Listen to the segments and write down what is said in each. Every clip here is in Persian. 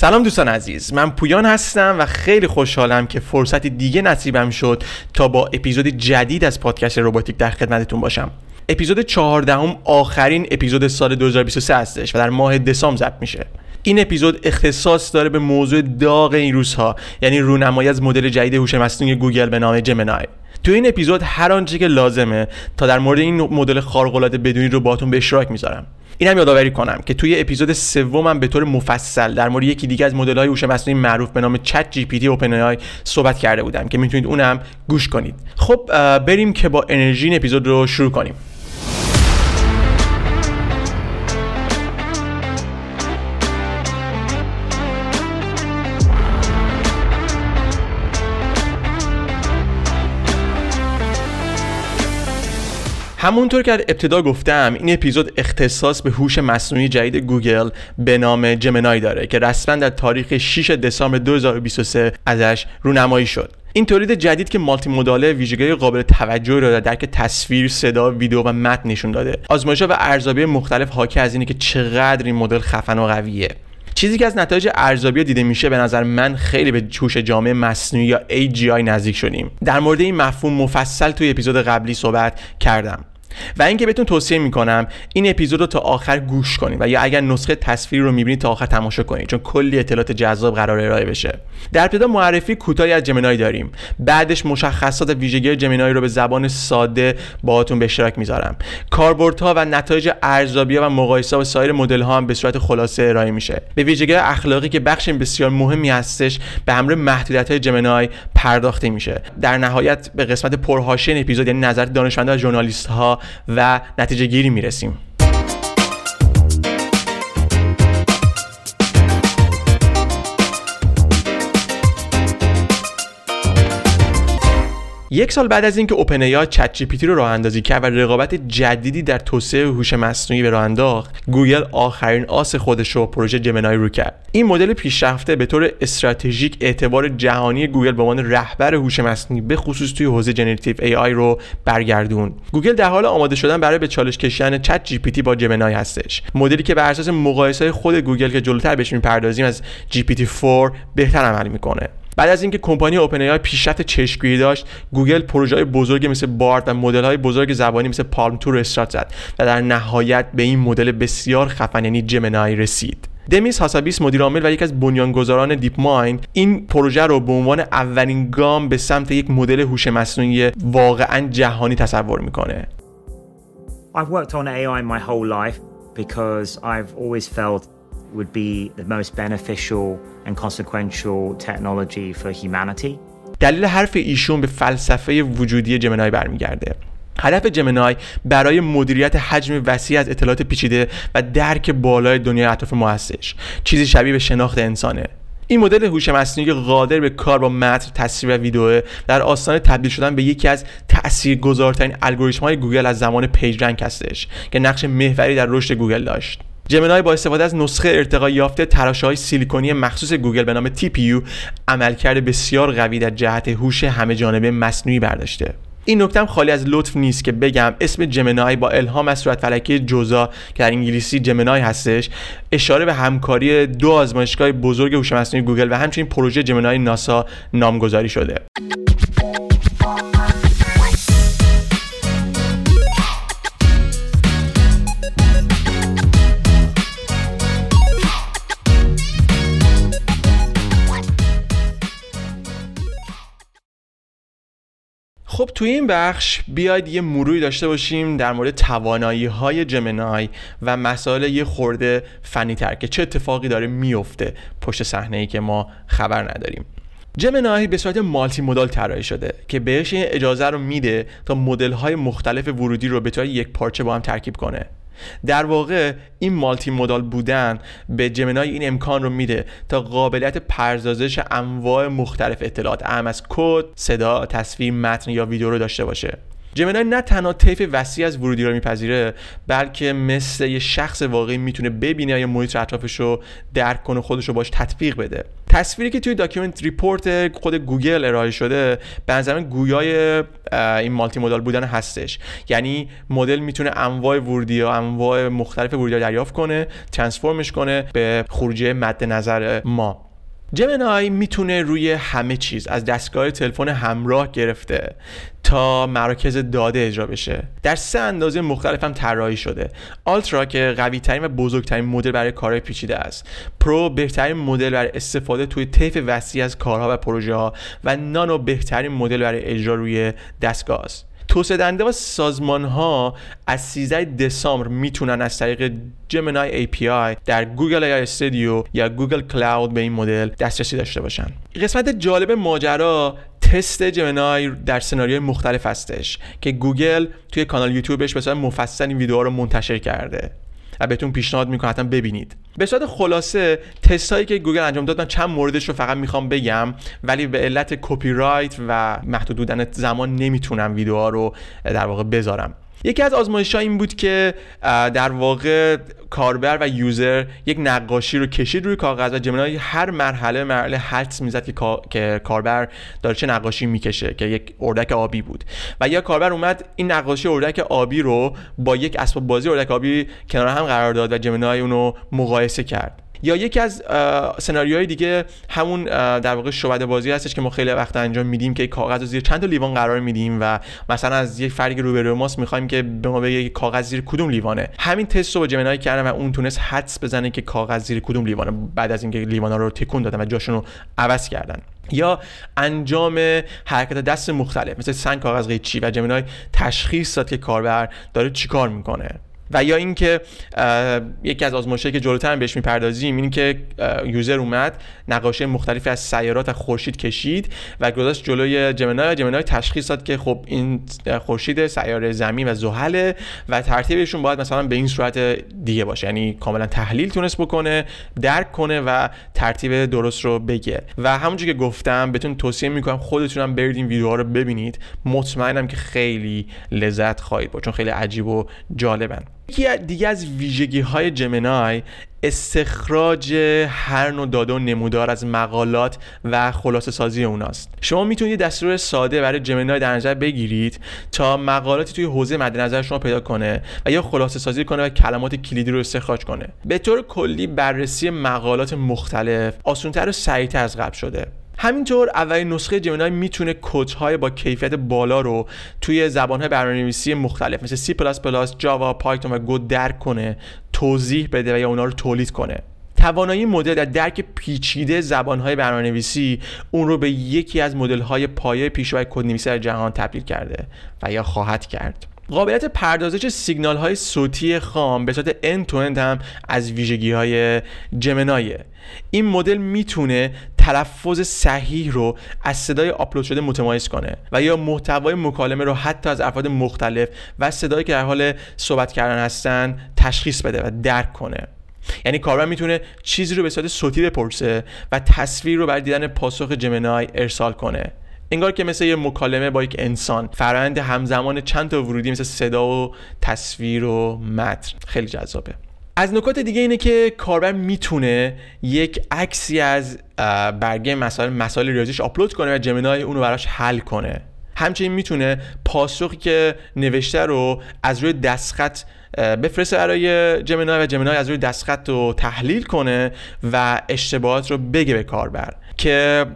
سلام دوستان عزیز من پویان هستم و خیلی خوشحالم که فرصت دیگه نصیبم شد تا با اپیزود جدید از پادکست روباتیک در خدمتتون باشم. اپیزود 14 آخرین اپیزود سال 2023 هستش و در ماه دسامبر ضبط میشه. این اپیزود اختصاص داره به موضوع داغ این روزها یعنی رونمایی از مدل جدید هوش مصنوعی گوگل به نام جمنای تو این اپیزود هر آنچه که لازمه تا در مورد این مدل خارق العاده بدونی رو باتون به اشتراک می‌ذارم. اینم یادآوری کنم که توی اپیزود سومم به طور مفصل در مورد یکی دیگه از مدل‌های هوش مصنوعی معروف به نام چت جی پی تی اوپن آی صحبت کرده بودم که می‌تونید اونم گوش کنید. خب بریم که با انرژی این اپیزود رو شروع کنیم. همونطور که ابتدا گفتم این اپیزود اختصاص به هوش مصنوعی جدید گوگل به نام جمنای داره که رسما در تاریخ 6 دسامبر 2023 ازش رونمایی شد این تولید جدید که مالتی موداله ویژگی قابل توجهی را در درک تصویر، صدا، ویدیو و متن نشون داده. آزمایش‌ها و ارزیابی مختلف حاکی از اینه که چقدر این مدل خفن و قویه. چیزی که از نتایج ارزیابی دیده میشه به نظر من خیلی به هوش جامعه مصنوعی یا AGI نزدیک شدیم. در مورد این مفهوم مفصل توی اپیزود قبلی صحبت کردم. و اینکه بهتون توصیه می‌کنم این اپیزود رو تا آخر گوش کنید و یا اگر نسخه تصویری رو می‌بینید تا آخر تماشا کنید چون کلی اطلاعات جذاب قرار ارائه بشه. در ابتدا معرفی کوتاهی از جمینای داریم. بعدش مشخصات ویژگی جمینای رو به زبان ساده باهاتون به اشتراک می‌ذارم. کاربردها و نتایج ارزیابی و مقایسه با سایر مدل ها هم به صورت خلاصه ارائه میشه. به ویژگی اخلاقی که بخش بسیار مهمی هستش به همراه محدودیت های جمینای پرداخته میشه. در نهایت به قسمت پرهاشین اپیزود یعنی نظر دانشمندان و ژورنالیست ها و نتیجه گیری می‌رسیم. یک سال بعد از اینکه OpenAI ChatGPT رو راه اندازی کرد و رقابت جدیدی در توسعه هوش مصنوعی به راه انداخت گوگل آخرین آس خودش رو پروژه Gemini رو کرد. این مدل پیشرفته به طور استراتژیک اعتبار جهانی گوگل به عنوان رهبر هوش مصنوعی به خصوص توی حوزه generative AI رو برگردوند گوگل در حال آماده شدن برای به چالش کشیدن ChatGPT با Gemini هستش. مدلی که بر اساس مقایسه خود گوگل که جلوتر بهش می‌پردازیم از GPT 4 بهتر عمل می‌کنه. بعد از اینکه کمپانی OpenAI پیشرفت چشمگیری داشت گوگل پروژه های بزرگی مثل Bard و مدل های بزرگ زبانی مثل PaLM 2 رو استارت زد و در نهایت به این مدل بسیار خفن یعنی Gemini رسید. دمیس هاسابیس مدیر عامل و یکی از بنیانگذاران DeepMind این پروژه رو به عنوان اولین گام به سمت یک مدل هوش مصنوعی واقعا جهانی تصور می‌کنه. I've worked on AI my whole life because I've always felt it would be the most beneficial and consequential technology for humanity. دلیل حرف ایشون به فلسفه وجودی Gemini برمیگرده. هدف Gemini برای مدیریت حجم وسیع از اطلاعات پیچیده و درک بالای دنیای اطراف ما هستش. چیزی شبیه به شناخت انسانه. این مدل هوش مصنوعی قادر به کار با متن تصویر و ویدیو در آستانه تبدیل شدن به یکی از تاثیرگذارترین الگوریتم های گوگل از زمان PageRank هستش که نقش محوری در رشد گوگل داشت. Gemini با استفاده از نسخه ارتقا یافته تراشه های سیلیکونی مخصوص گوگل به نام TPU عملکرد بسیار قوی در جهت هوش همه جانبه مصنوعی برداشته. این نکته خالی از لطف نیست که بگم اسم Gemini با الهام از صورت فلکی جوزا که در انگلیسی Gemini هستش اشاره به همکاری دو آزمایشگاه بزرگ هوش مصنوعی گوگل و همچنین پروژه Gemini ناسا نامگذاری شده. خب توی این بخش بیاید یه مروری داشته باشیم در مورد توانایی های جمنای و مسائل یه خورده فنی تر که چه اتفاقی داره میفته پشت صحنه ای که ما خبر نداریم. جمنای به صورت مالتی مدال طراحی شده که بهش این اجازه رو میده تا مدل های مختلف ورودی رو به طور یک پارچه با هم ترکیب کنه. در واقع این مالتی مودال بودن به جمنای این امکان رو میده تا قابلیت پردازش انواع مختلف اطلاعات اهم از کد، صدا، تصویر، متن یا ویدیو رو داشته باشه. Gemini نه تنها طیف وسیع از ورودی رو میپذیره بلکه مثل یه شخص واقعی می‌تونه ببینه یا محیط اطرافش رو درک کنه خودش رو باش تطبیق بده. تصویری که توی document report خود گوگل ارائه شده به نظر گویای این multimodal بودن هستش. یعنی مدل می‌تونه انواع ورودی یا انواع مختلف ورودی رو دریافت کنه transform ش کنه به خروجی مد نظر ما. Gemini می‌تونه روی همه چیز از دستگاه تلفن همراه گرفته تا مراکز داده اجرا بشه. در سه اندازه مختلف هم طراحی شده. Ultra که قوی ترین و بزرگترین مدل برای کارهای پیچیده است. Pro بهترین مدل برای استفاده توی طیف وسیع از کارها و پروژه ها و Nano بهترین مدل برای اجرا روی دستگاه است. توسعه دهنده و سازمان ها از 13 دسامبر می‌تونن از طریق Gemini API در Google AI Studio یا Google Cloud به این مدل دسترسی داشته باشن. قسمت جالب ماجرا تست جمنای در سناریوی مختلف هستش که گوگل توی کانال یوتیوبش به صورت مفصل این ویدیوها رو منتشر کرده. و بهتون پیشنهاد می‌کنم حتما ببینید. به صورت خلاصه تست هایی که گوگل انجام داد من چند موردش رو فقط می‌خوام بگم ولی به علت کپی رایت و محدود بودن زمان نمی‌تونم ویدیوها رو در واقع بذارم. یکی از آزمایش ها این بود که در واقع کاربر و user یک نقاشی رو کشید روی کاغذ و جمنای هر مرحله مرحله حدس می‌زد که, که کاربر داره چه نقاشی می‌کشه که یک اردک آبی بود. و یا کاربر اومد این نقاشی اردک آبی رو با یک اسباب بازی اردک آبی کنار هم قرار داد و جمنای اونو مقایسه کرد. یا یکی از سناریوهای دیگه همون در واقع شعبده بازی هستش که ما خیلی وقت انجام میدیم که کاغذ زیر چند تا لیوان قرار میدیم و مثلا از یک فردی که روبروی ماست می‌خوایم که به ما بگه کاغذ زیر کدوم لیوانه. همین تست رو با جمنای کردم و اون تونست حدس بزنه که کاغذ زیر کدوم لیوانه بعد از اینکه لیوانا رو تکون دادن و جاشون رو عوض کردن. یا انجام حرکت دست مختلف مثل سنگ کاغذ قیچی و جمنای تشخیص داد که کاربر داره چیکار می‌کنه. و یا اینکه یکی از آزمایشایی که جلوتر بهش می‌پردازیم این که یوزر اومد نقاشی مختلفی از سیارات خورشید کشید و گذاشت جلوی جمنای جمنای تشخیص داد که خب این خورشید سیاره زمین و زحل و ترتیبشون باید مثلا به این صورت دیگه باشه. یعنی کاملا تحلیل تونست بکنه درک کنه و ترتیب درست رو بگه. و همونجور که گفتم بهتون توصیه می‌کنم خودتونم برید این ویدیوها رو ببینید. مطمئنم که خیلی لذت خواهید با چون خیلی عجیب و جالبن. یکی دیگه از ویژگی های جمنای استخراج هر نوع داده و نمودار از مقالات و خلاصه سازی اوناست. شما می‌تونید دستور ساده برای جمنای در نظر بگیرید تا مقالاتی توی حوزه مد نظر شما پیدا کنه و یا خلاصه سازی کنه و کلمات کلیدی رو استخراج کنه. به طور کلی بررسی مقالات مختلف آسانتر و سریعتر از قبل شده. همینطور اولین نسخه جمینای می‌تونه کدهای با کیفیت بالا رو توی زبانهای برنامه‌نویسی مختلف مثل C++, جاوا، پایتون و گو درک کنه توضیح بده و یا اونا رو تولید کنه. توانایی مدل در درک پیچیده زبانهای برنامه‌نویسی اون رو به یکی از مدل‌های پایه پیشوای کدنویسی در جهان تبدیل کرده و یا خواهد کرد. قابلیت پردازش سیگنال های صوتی خام به صورت end to end هم از ویژگی های جمنایه این مدل می‌تونه تلفظ صحیح رو از صدای آپلود شده متمایز کنه و یا محتوای مکالمه رو حتی از افراد مختلف و صدایی که در حال صحبت کردن هستن تشخیص بده و درک کنه. یعنی کاربر می‌تونه چیزی رو به صورت صوتی بپرسه و تصویر رو برای دیدن پاسخ جمنای ارسال کنه. انگار که مثل یه مکالمه با یک انسان. فرآیند همزمان چند تا ورودی مثل صدا و تصویر و متن. خیلی جذابه. از نکات دیگه اینه که کاربر می‌تونه یک عکسی از برگه مسائل مسائل ریاضیش آپلود کنه و جمینای اونو براش حل کنه. همچنین می‌تونه پاسخی که نوشته رو از روی دستخط بفرسته برای جمینای و جمینای از روی دستخط رو تحلیل کنه و اشتباهات رو بگه به کاربر. که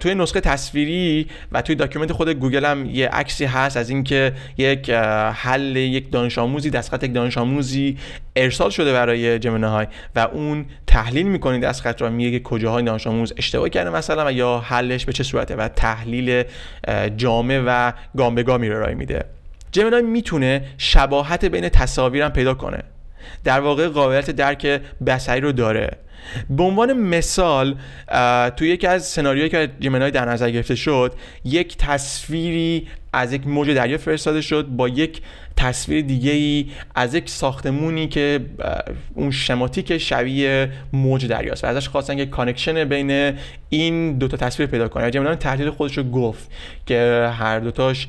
توی نسخه تصویری و توی document خود گوگل هم یه عکسی هست از اینکه یک حل یک دانش آموزی دستخط یک دانش آموزی ارسال شده برای AI و اون تحلیل می‌کنه دستخط رو میگه که کجاهای دانش آموز اشتباه کرده مثلا و یا حلش به چه صورته و تحلیل جامع و گام به گامی رو ارائه میده. جمنای می‌تونه شباهت بین تصاویرم پیدا کنه. در واقع قابلیت درک بصری رو داره. به عنوان مثال توی یکی از سناریوهایی که جمنای در نظر گرفته شد یک تصویری از یک موج دریا فرستاده شد با یک تصویر دیگه ای از یک ساختمونی که اون شماتیک شبیه موج دریاست و ازش خواستن که connection بین این دوتا تصویر پیدا کنه جمنای تحلیل خودش رو گفت که هر دوتاش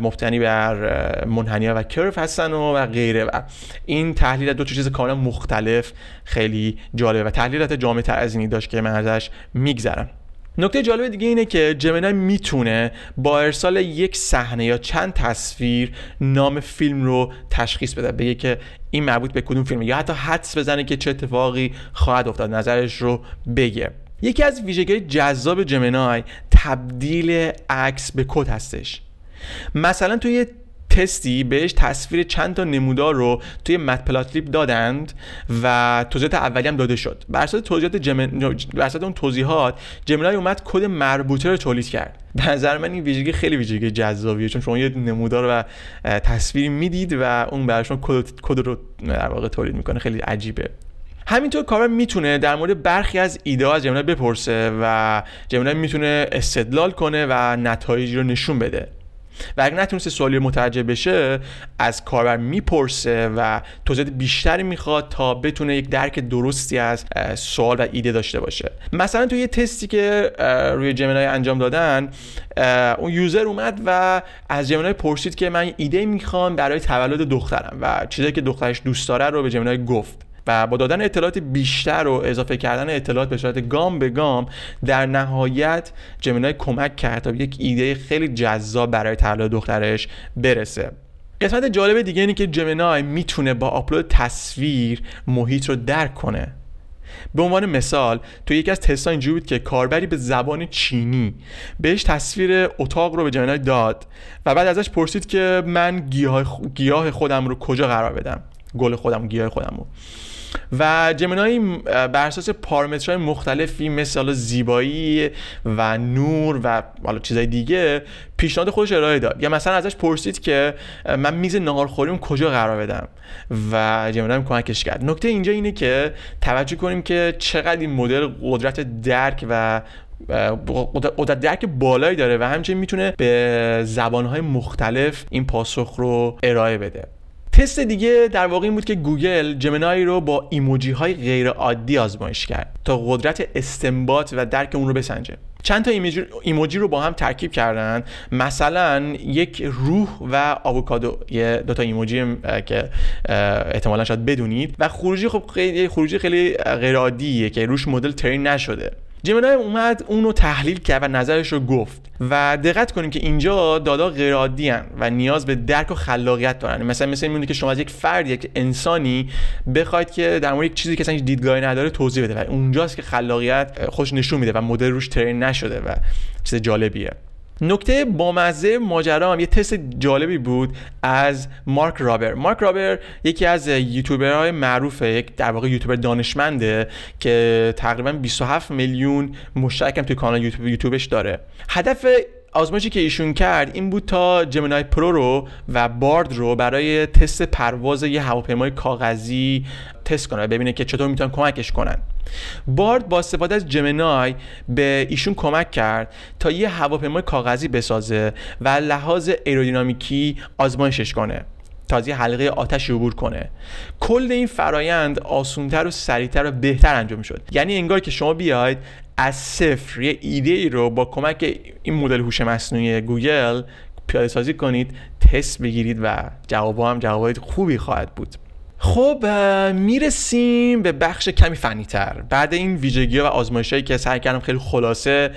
مبتنی بر منحنی و curve هستن و, و غیره. و این تحلیل دو چیز کاملا مختلف خیلی جالبه و تحلیلات جامع تر از اینی داشت که من ازش میگذرم. نکته جالب دیگه اینه که جمنای می‌تونه با ارسال یک صحنه یا چند تصویر نام فیلم رو تشخیص بده بگه که این مربوط به کدوم فیلمه یا حتی حدس بزنه که چه اتفاقی خواهد افتاد نظرش رو بگه. یکی از ویژگی جذاب جمنای تبدیل عکس به کد هستش. مثلا توی تستی بهش تصویر چند تا نمودار رو توی مت پلاتلیپ دادند و توضیحات اولی هم داده شد. بر اساس توضیحات جمن... بر اون توضیحات جمنای اومد کد مربوطه رو تولید کرد. به نظر من این ویژگی خیلی ویژگی جذابیه چون شما یه نمودار و تصویر می‌دید و اون براشون کد رو در واقع تولید می‌کنه. خیلی عجیبه. همینطور کاربر می‌تونه در مورد برخی از ایده از جمنای بپرسه و جمنای می‌تونه استدلال کنه و نتایجی رو نشون بده. و اگر نتونسته سوالی متوجه بشه از کاربر می‌پرسه و توضیحات بیشتری می‌خواد تا بتونه یک درک درستی از سوال و ایده داشته باشه. مثلا توی یه تستی که روی جمنای انجام دادن اون یوزر اومد و از جمنای پرسید که من ایده می‌خوام برای تولد دخترم و چیزی که دخترش دوست داره رو به جمنای گفت. و با دادن اطلاعات بیشتر و اضافه کردن اطلاعات به صورت گام به گام در نهایت جمینای کمک کرد تا یک ایده خیلی جذاب برای تولد دخترش برسه. قسمت جالب دیگه اینه که جمینای می‌تونه با آپلود تصویر محیط رو درک کنه. به عنوان مثال تو یکی از تستا اینجوری بود که کاربری به زبان چینی بهش تصویر اتاق رو به جمینای داد و بعد ازش پرسید که من گیاه خودم رو کجا قرار بدم؟ گل خودم گیاه خودم رو. و جمنای بر اساس پارامترهای مختلفی مثل زیبایی و نور و حالا چیزای دیگه پیشنهاد خودش ارائه داد. یا مثلا ازش پرسید که من میز نهارخوریم کجا قرار بدم؟ و جمنای کمکش کرد. نکته اینجا اینه که توجه کنیم که چقدر این مدل قدرت درک و قدرت درک بالایی داره و همچنین می‌تونه به زبانهای مختلف این پاسخ رو ارائه بده. تست دیگه در واقع این بود که گوگل جمنای رو با ایموجی های غیر عادی آزمایش کرد تا قدرت استنباط و درک اون رو بسنجه. چند تا ایموجی رو با هم ترکیب کردن. مثلا یک روح و آووکادو یه دو تا ایموجی که احتمالا شاید بدونید. و خروجی خب خیلی خروجی خیلی غیر که روش مدل ترین نشده. جمنای اومد اونو تحلیل کرد و نظرش رو گفت و دقت کنیم که اینجا دادا غیر عادی و نیاز به درک و خلاقیت دارن. مثلا مثل میمونه که شما از یک فرد یک انسانی بخواید که در مورد یک چیزی که اصلا دیدگاهی نداره توضیح بده و اونجاست که خلاقیت خودش نشون میده و مدل روش ترین نشده و چیز جالبیه. نکته بامزه ماجرا هم یه تست جالبی بود از مارک رابر. مارک رابر یکی از یوتیوبرهای معروفه یک در واقع یوتیوبر دانشمنده که تقریبا 27 میلیون مشترک هم توی کانال یوتیوب یوتیوبش داره. هدف آزمایشی که ایشون کرد این بود تا جمنای پرو رو و بارد رو برای تست پرواز یه هواپیمای کاغذی تست کنه ببینه که چطور می‌تونن کمکش کنن. بارد با استفاده از جمنای به ایشون کمک کرد تا یه هواپیمای کاغذی بسازه و لحاظ ایرودینامیکی آزمایشش کنه تا از یه حلقه آتش عبور کنه. کل این فرایند آسونتر و سریعتر و بهتر انجام شد. یعنی انگار که شما بیاید از صفر. یه ایده ای رو با کمک این مدل هوش مصنوعی گوگل پیاده سازی کنید تست بگیرید و جواب هم جواب خوبی خواهد بود. خب می‌رسیم به بخش کمی فنی تر بعد این ویژگی و آزمایش هایی که سعی کردم خیلی خلاصه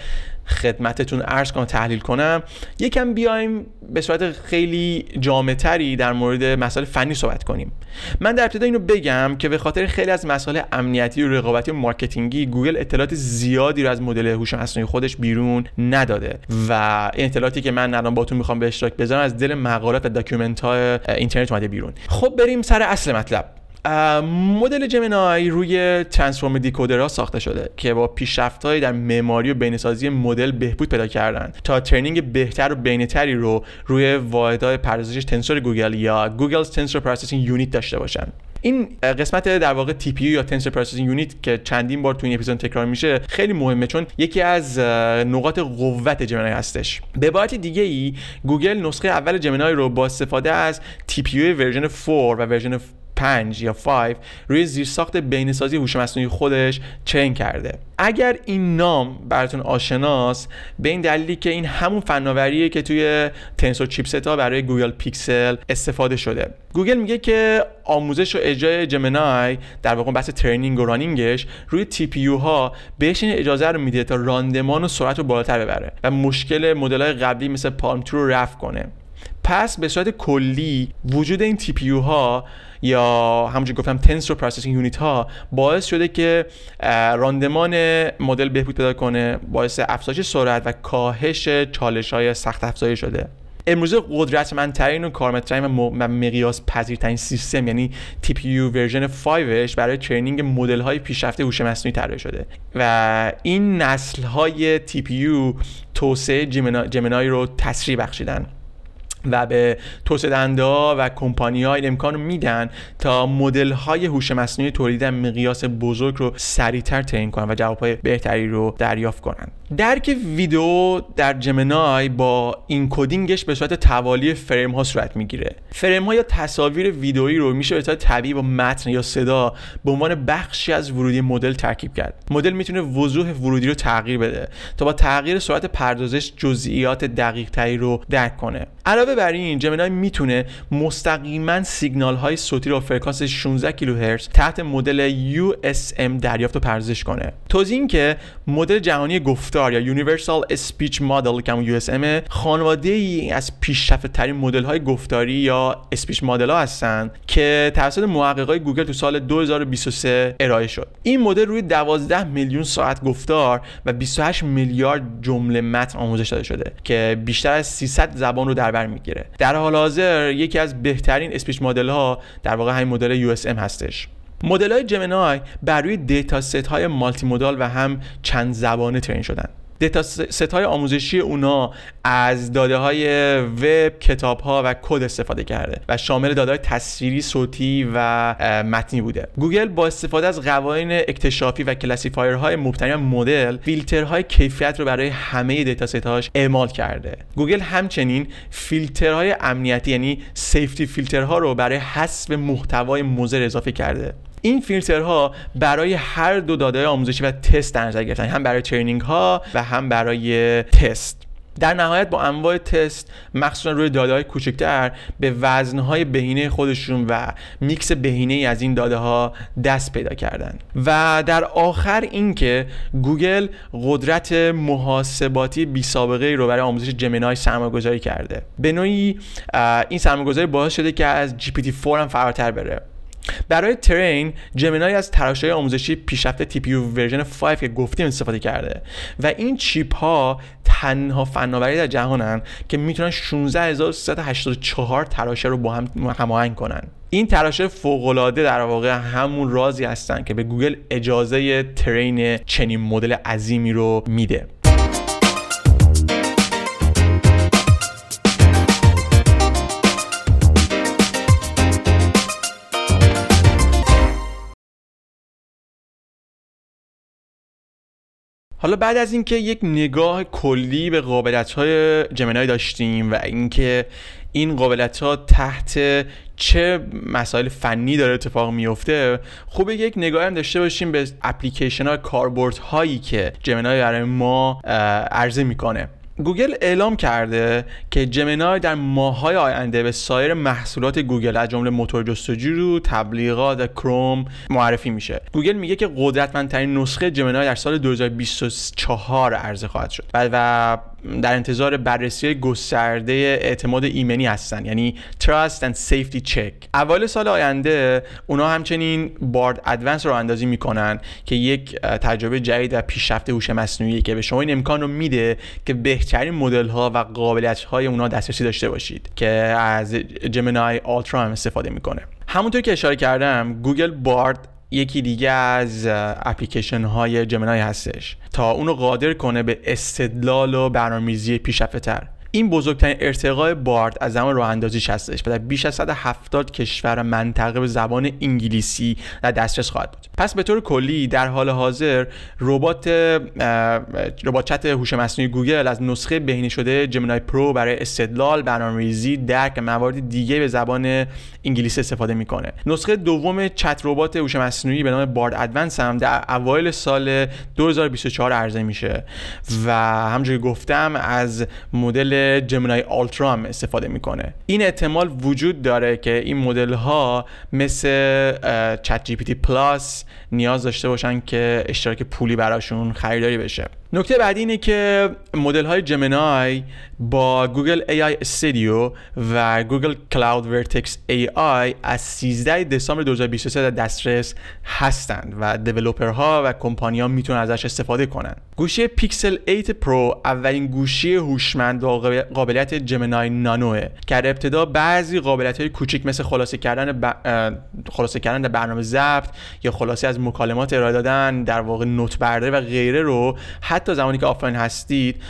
خدمتتون عرض کنم تحلیل کنم. یکم بیایم به صورت خیلی جامعتری در مورد مسائل فنی صحبت کنیم. من در ابتدا اینو بگم که به خاطر خیلی از مسائل امنیتی و رقابتی و marketing ی گوگل اطلاعات زیادی رو از مدل هوش مصنوعی خودش بیرون نداده. و این اطلاعاتی که من الان باتون می‌خوام به اشتراک بذارم از دل مقالات و document های اینترنت اومده بیرون. خب بریم سر اصل مطلب. مدل جمنای روی transformer decoder ها ساخته شده که با پیشرفت‌های در معماری و بهینه‌سازی مدل بهبود پیدا کردن تا training بهتر و بهینه‌تری رو روی واحدهای پردازش تنسور گوگل یا گوگل Tensor Processing Unit داشته باشن این قسمت در واقع TPU یا Tensor Processing Unit که چندین بار تو این اپیزود تکرار میشه خیلی مهمه چون یکی از نقاط قوت جمنای هستش. به عبارت دیگه ای گوگل نسخه اول جمنای رو با استفاده از TPU version 4 و version 5 یا 5 روی زیرساخت بهینه‌سازی هوش مصنوعی خودش چین کرده. اگر این نام براتون آشناست به این دلیلی که این همون فناوریه که توی Tensor chipset ها برای گوگل پیکسل استفاده شده. گوگل میگه که آموزش و اجرای جمنای در واقع بحث training و running ش روی TPU ها بهش این اجازه رو میده تا راندمان و سرعت رو بالاتر ببره و مشکل مدل های قبلی مثل پالم رو رفع کنه. پس به صورت کلی وجود این TPU ها یا همونجور گفتم Tensor Processing Unit ها باعث شده که راندمان مدل بهبود پیدا کنه باعث افزایش سرعت و کاهش چالش های سخت افزاری شده. امروزه قدرتمندترین و کارآمدترین و مقیاس پذیرترین سیستم یعنی TPU version 5 برای training مدل های پیشرفته هوش مصنوعی طراحی شده. و این نسل های TPU توسعه جمنای رو تسریع بخشیدن. و به توسعه و کمپانی ها این امکان رو میدن تا مدل های هوش مصنوعی تولید مقیاس بزرگ رو سریعتر تعیین کنن و جواب های بهتری رو دریافت کنن. درک ویدیو در جمنای با این کدینگش به صورت توالی فریم ها صورت می‌گیره. فریم ها یا تصاویر ویدئویی رو میشه به صورت طبیعی با متن یا صدا به عنوان بخشی از ورودی مدل ترکیب کرد. مدل می‌تونه وضوح ورودی رو تغییر بده تا با تغییر سرعت پردازش جزئیات دقیق تری رو درک کنه. علاوه بر این جمنای می‌تونه مستقیما سیگنال های صوتی رو فرکانس 16 کیلوهرتز تحت مدل USM دریافت و پردازش کنه. توضیح این که مدل جهانی گفتار یا Universal Speech Model که همون USM خانواده ای از پیشرفته ترین مدل های گفتاری یا speech model ها هستن که توسط محققای گوگل تو سال 2023 ارائه شد. این مدل روی 12 میلیون ساعت گفتار و 28 میلیارد جمله متن آموزش داده شده که بیشتر از 300 زبان رو در بر می‌گیره. در حال حاضر یکی از بهترین speech model ها در واقع همین مدل USM هستش. مدل های جمنای بر روی dataset های multimodal و هم چند زبانه train شدن. dataset آموزشی اونا از داده های وب کتاب ها و کد استفاده کرده و شامل داده های تصویری صوتی و متنی بوده. گوگل با استفاده از قوانین اکتشافی و classifier های مبتنی مدل فیلترهای کیفیت رو برای همه dataset اعمال کرده. گوگل همچنین فیلترهای امنیتی یعنی safety filter ها رو برای حذف محتوای مضر اضافه کرده. این فیلترها برای هر دو داده آموزشی و تست در نظر گرفتن هم برای training ها و هم برای تست. در نهایت با انواع تست مخصوصا روی داده های کوچکتر به وزنهای بهینه خودشون و میکس بهینه ای از این داده ها دست پیدا کردن. و در آخر اینکه گوگل قدرت محاسباتی بی سابقه رو برای آموزش جمنای سرمایه‌گذاری کرده. به نوعی این سرمایه‌گذاری باعث شده که از GPT-4 هم فراتر بره. برای train Gemini از تراشه‌های آموزشی پیشرفته TPU version 5 که گفتیم استفاده کرده و این چیپ ها تنها فناوری در جهانن که می‌تونن 16384 تراشه رو با هم هماهنگ کنن. این تراشه فوق در واقع همون رازی هستن که به گوگل اجازه train چنین مدل عظیمی رو میده. حالا بعد از اینکه یک نگاه کلی به قابلیت های Gemini داشتیم و اینکه این قابلیت ها تحت چه مسائل فنی داره اتفاق میفته خوبه یک نگاه هم داشته باشیم به اپلیکیشن ها کاربرد هایی که Gemini برای ما عرضه می‌کنه. گوگل اعلام کرده که Gemini در ماههای آینده به سایر محصولات گوگل از جمله موتور جستجو رو تبلیغات کروم معرفی میشه. گوگل میگه که قدرتمندترین نسخه Gemini در سال 2024 عرضه خواهد شد. و در انتظار بررسی گسترده اعتماد ایمنی هستن یعنی Trust and Safety Check. اول سال آینده اونا همچنین بارد ادوانس رو اندازی می‌کنن که یک تجربه جدید و پیشرفته هوش مصنوعی که به شما این امکان رو میده که بهترین مدل ها و قابلیت های اونا دسترسی داشته باشید که از جمنای آلترا هم استفاده می‌کنه. همونطور که اشاره کردم گوگل بارد یکی دیگه از اپلیکیشن های جمنای هستش. تا اونو قادر کنه به استدلال و برنامه‌ریزی پیشرفته تر. این بزرگترین ارتقای بارد از زمان راه اندازیش هستش و در بیش از 170 کشور منطقه به زبان انگلیسی در دسترس خواهد بود. پس به طور کلی در حال حاضر ربات ربات چت هوش مصنوعی گوگل از نسخه بهینه شده Gemini Pro برای استدلال برنامه‌ریزی درک موارد دیگه به زبان انگلیسی استفاده می‌کنه. نسخه دوم چت ربات هوش مصنوعی به نام Bard Advanced هم در اوایل سال 2024 عرضه میشه و همونجوری گفتم از مدل Gemini Ultra هم استفاده می‌کنه. این احتمال وجود داره که این مدل ها مثل ChatGPT Plus نیاز داشته باشن که اشتراک پولی براشون خریداری بشه. نکته بعدی اینه که مدل های Gemini با Google AI Studio و Google Cloud Vertex AI از 13 دسامبر 2023 در دسترس هستند و ها و کمپانی ها می‌تونن ازش استفاده کنن. گوشی پیکسل 8 Pro اولین گوشی هوشمند با قابلیت Gemini Nano ه که در ابتدا بعضی قابلیت های کوچیک مثل خلاصه کردن ب... خلاصه کردن در برنامه ضبط یا خلاصه از مکالمات ارائه دادن در واقع note برداری و غیره رو حتی زمانی که آفلاین هستید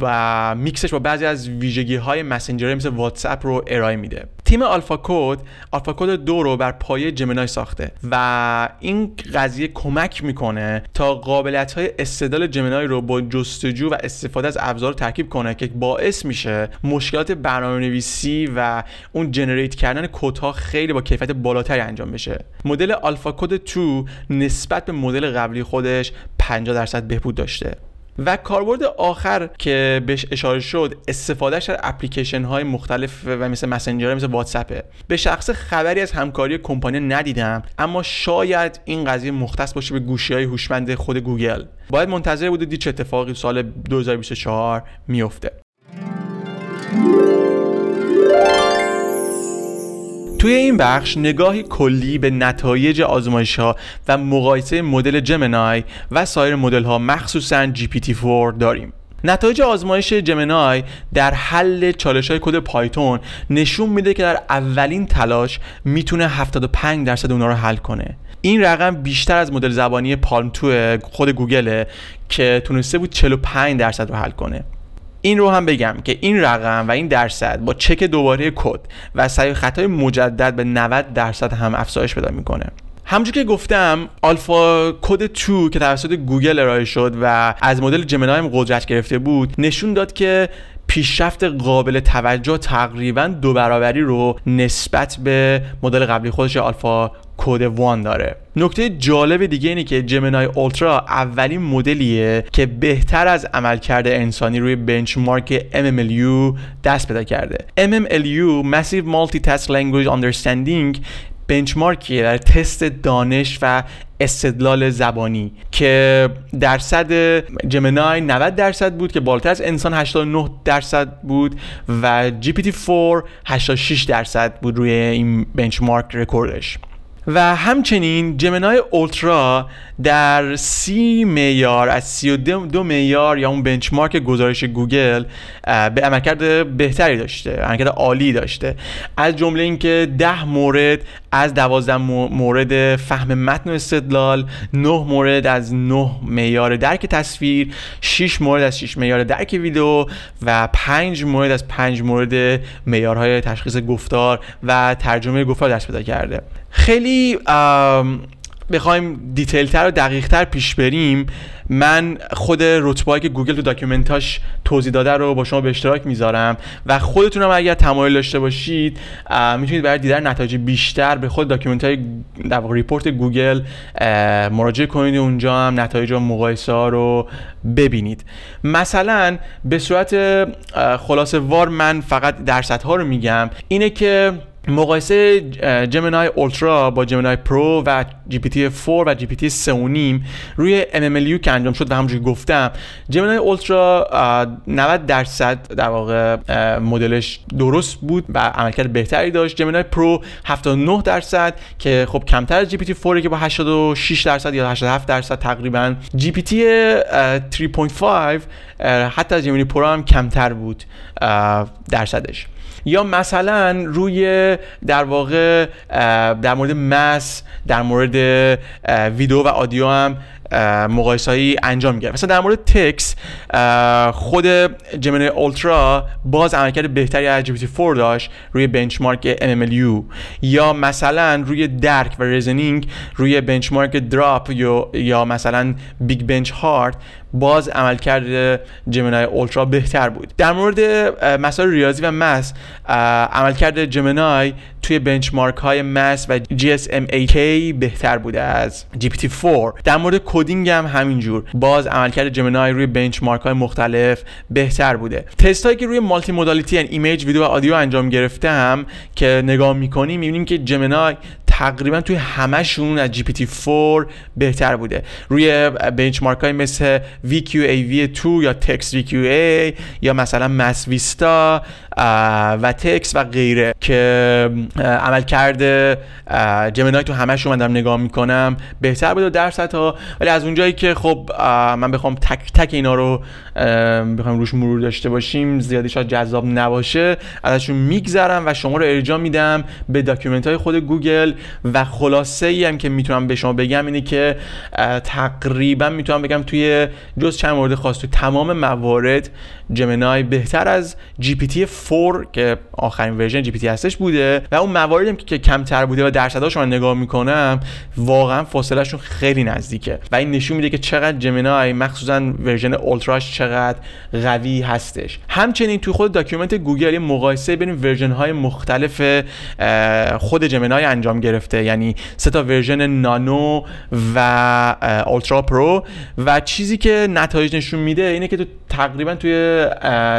و میکسش با بعضی از ویژگی های مسنجر مثل واتساپ رو ارائه میده. تیم AlphaCode AlphaCode دو رو بر پایه Gemini ساخته و این قضیه کمک می‌کنه تا قابلیت های استدلال Gemini رو با جستجو و استفاده از ابزار ترکیب کنه که باعث میشه مشکلات برنامه نویسی و اون generate کردن کدها خیلی با کیفیت بالاتری انجام بشه. مدل AlphaCode 2 نسبت به مدل قبلی خودش 50 درصد بهبود داشته. و کاربرد آخر که بهش اشاره شد استفادهش در اپلیکیشن های مختلف و مثل مسنجر مثل واتساپه به شخصه خبری از همکاری کمپانی ندیدم اما شاید این قضیه مختص باشه به گوشی های هوشمند خود گوگل. باید منتظر بود دید چه اتفاقی سال 2024 میفته توی این بخش نگاهی کلی به نتایج آزمایش ها و مقایسه مدل جمنای و سایر مدل ها مخصوصا GPT-4 داریم. نتایج آزمایش جمنای در حل چالش های کد پایتون نشون میده که در اولین تلاش می‌تونه 75 درصد اونا رو حل کنه. این رقم بیشتر از مدل زبانی پالم خود گوگله که تونسته بود 45 درصد رو حل کنه. این رو هم بگم که این رقم و این درصد با چک دوباره کد و سعی خطای مجدد به 90 درصد هم افزایش پیدا می‌کنه. همونجور که گفتم AlphaCode 2 که توسط گوگل ارائه شد و از مدل Gemini قدرت گرفته بود نشون داد که پیشرفت قابل توجه تقریبا دو برابری رو نسبت به مدل قبلی خودش آلفا کد وان داره. نکته جالب دیگه اینه که جمنای اولترا اولین مدلیه که بهتر از عملکرد انسانی روی بنچمارک MMLU دست پیدا کرده. MMLU Massive Multitask Language Understanding بنچمارکیه در تست دانش و استدلال زبانی که درصد جمنای 90 درصد بود که بالاتر از انسان 89 درصد بود و GPT-4 86 درصد بود روی این بنچمارک رکوردش و همچنین جمنای اولترا در سی میار از سی و میار یا اون بنچمارک گزارش گوگل به عملکرد بهتری داشته عملکرد عالی داشته. از جمله اینکه ده مورد از دوازده مورد فهم متن و استدلال نه مورد از نه میار درک تصویر 6 مورد از 6 میار درک ویدیو و 5 مورد از 5 مورد معیارهای تشخیص گفتار و ترجمه گفتار دست پیدا کرده. خیلی بخوایم detail تر و دقیق تر پیش بریم. من خود رتبه که گوگل تو document اش توضیح داده رو با شما به اشتراک می‌ذارم و خودتون اگر تمایل داشته باشید می‌تونید برای دیدن نتایج بیشتر به خود document های در report گوگل مراجعه کنید اونجا هم نتایج و مقایسه ها رو ببینید. مثلا به صورت خلاصه وار من فقط درصدها رو میگم. اینه که مقایسه Gemini Ultra با Gemini Pro و GPT 4 و GPT 3 روی MMLU که انجام شد و همونجوری گفتم Gemini Ultra 90 درصد در واقع مدلش درست بود و عملکرد بهتری داشت. Gemini Pro 79 درصد که خب کمتر از GPT 4 که با 86 درصد یا 87 درصد تقریبا. GPT 3.5 حتی از Gemini Pro هم کمتر بود درصدش. یا مثلا روی در واقع در مورد math در مورد ویدیو و audio هم مقایسه‌ای انجام گرفت مثلا در مورد تکس خود Gemini Ultra باز عملکرد بهتری از GPT-4 داشت روی benchmark MMLU یا مثلا روی درک و reasoning روی benchmark DROP یا مثلا BIG-Bench Hard باز عملکرد Gemini Ultra بهتر بود. در مورد مسائل ریاضی و math عملکرد Gemini توی benchmark های MATH و GSM8K بهتر بوده از GPT-4 در مورد coding هم همینجور. باز عملکرد Gemini روی benchmark های مختلف بهتر بوده. تست هایی که روی multimodality یعنی image ویدیو و audio انجام گرفته هم که نگاه می‌کنیم می‌بینیم که جمینای تقریبا توی همشون از GPT-4 بهتر بوده. روی بنچمارک های مثل VQAV2 یا Text VQA یا مثلا مس ویستا و تکس و غیره که عمل کرده جمینای تو همشون من دارم نگاه می‌کنم. بهتر بوده در ها ولی از اونجایی که خب من بخوام تک تک اینا رو بخوام روش مرور داشته باشیم زیادی شاید جذاب نباشه ازشون میگذرم و شما رو ارجاع میدم به document های خود گوگل. و خلاصه ای هم که می‌تونم به شما بگم اینه که تقریبا می‌تونم بگم توی جز چند مورد خاص توی تمام موارد Gemini بهتر از GPT 4 که آخرین version GPT هستش بوده. و اون مواردی که کمتر بوده و درصداش من نگاه می‌کنم واقعا فاصلهشون خیلی نزدیکه. و این نشون میده که چقدر Gemini مخصوصا version Ultra ش چقدر قوی هستش. همچنین توی خود document گوگل مقایسه بین version های مختلف خود جمینای انجام گرفته. یعنی سه تا ورژن نانو و اولترا، پرو و چیزی که نتایج نشون میده اینه که تو تقریبا توی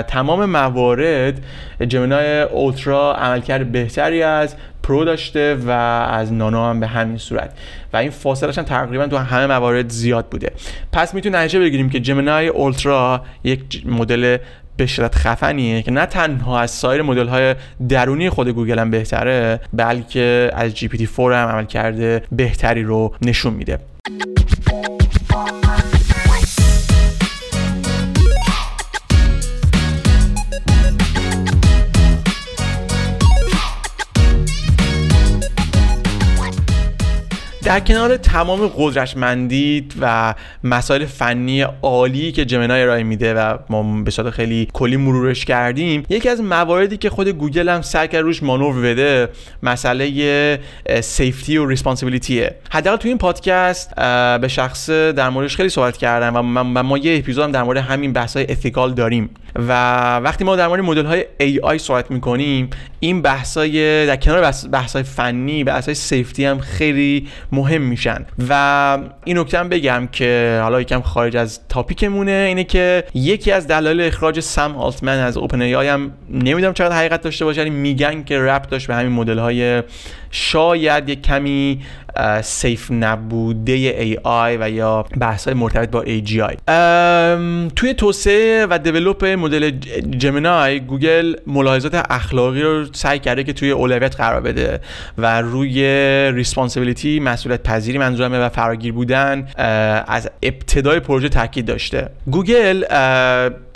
تمام موارد جمینای اولترا عملکرد بهتری از پرو داشته و از نانو هم به همین صورت. و این فاصلش هم تقریبا تو همه موارد زیاد بوده. پس می‌تونیم نتیجه بگیریم که جمینای اولترا یک مدل به شدت خفنیه که نه تنها از سایر مدل های درونی خود گوگل هم بهتره بلکه از جی پی تی 4 هم عملکرد بهتری رو نشون میده. در کنار تمام قدرتمندی و مسائل فنی عالی که جمنای ارائه میده و ما به صورت خیلی کلی مرورش کردیم یکی از مواردی که خود گوگل هم سعی کرد روش مانور بده مسئله safety و responsibility ه حداقل تو این پادکست به شخصه در موردش خیلی صحبت کردم و ما یه اپیزود هم در مورد همین بحث های ethical داریم. و وقتی ما در مورد مدل های AI صحبت می‌کنیم این بحثای در کنار بحث های فنی بحث های safety هم خیلی مهم میشن. و این نکته هم بگم که حالا یکم خارج از topic مونه اینه که یکی از دلایل اخراج سم آلتمن از OpenAI هم نمی‌دونم چقدر حقیقت داشته باشه ولی میگن که ربط داشت به همین مدل های شاید یک کمی safe نبوده AI و یا بحث های مرتبط با AGI توی توسعه و develop مدل جمینای گوگل ملاحظات اخلاقی رو سعی کرده که توی اولویت قرار بده و روی responsibility مسئولیت پذیری منظورمه و فراگیر بودن از ابتدای پروژه تاکید داشته. گوگل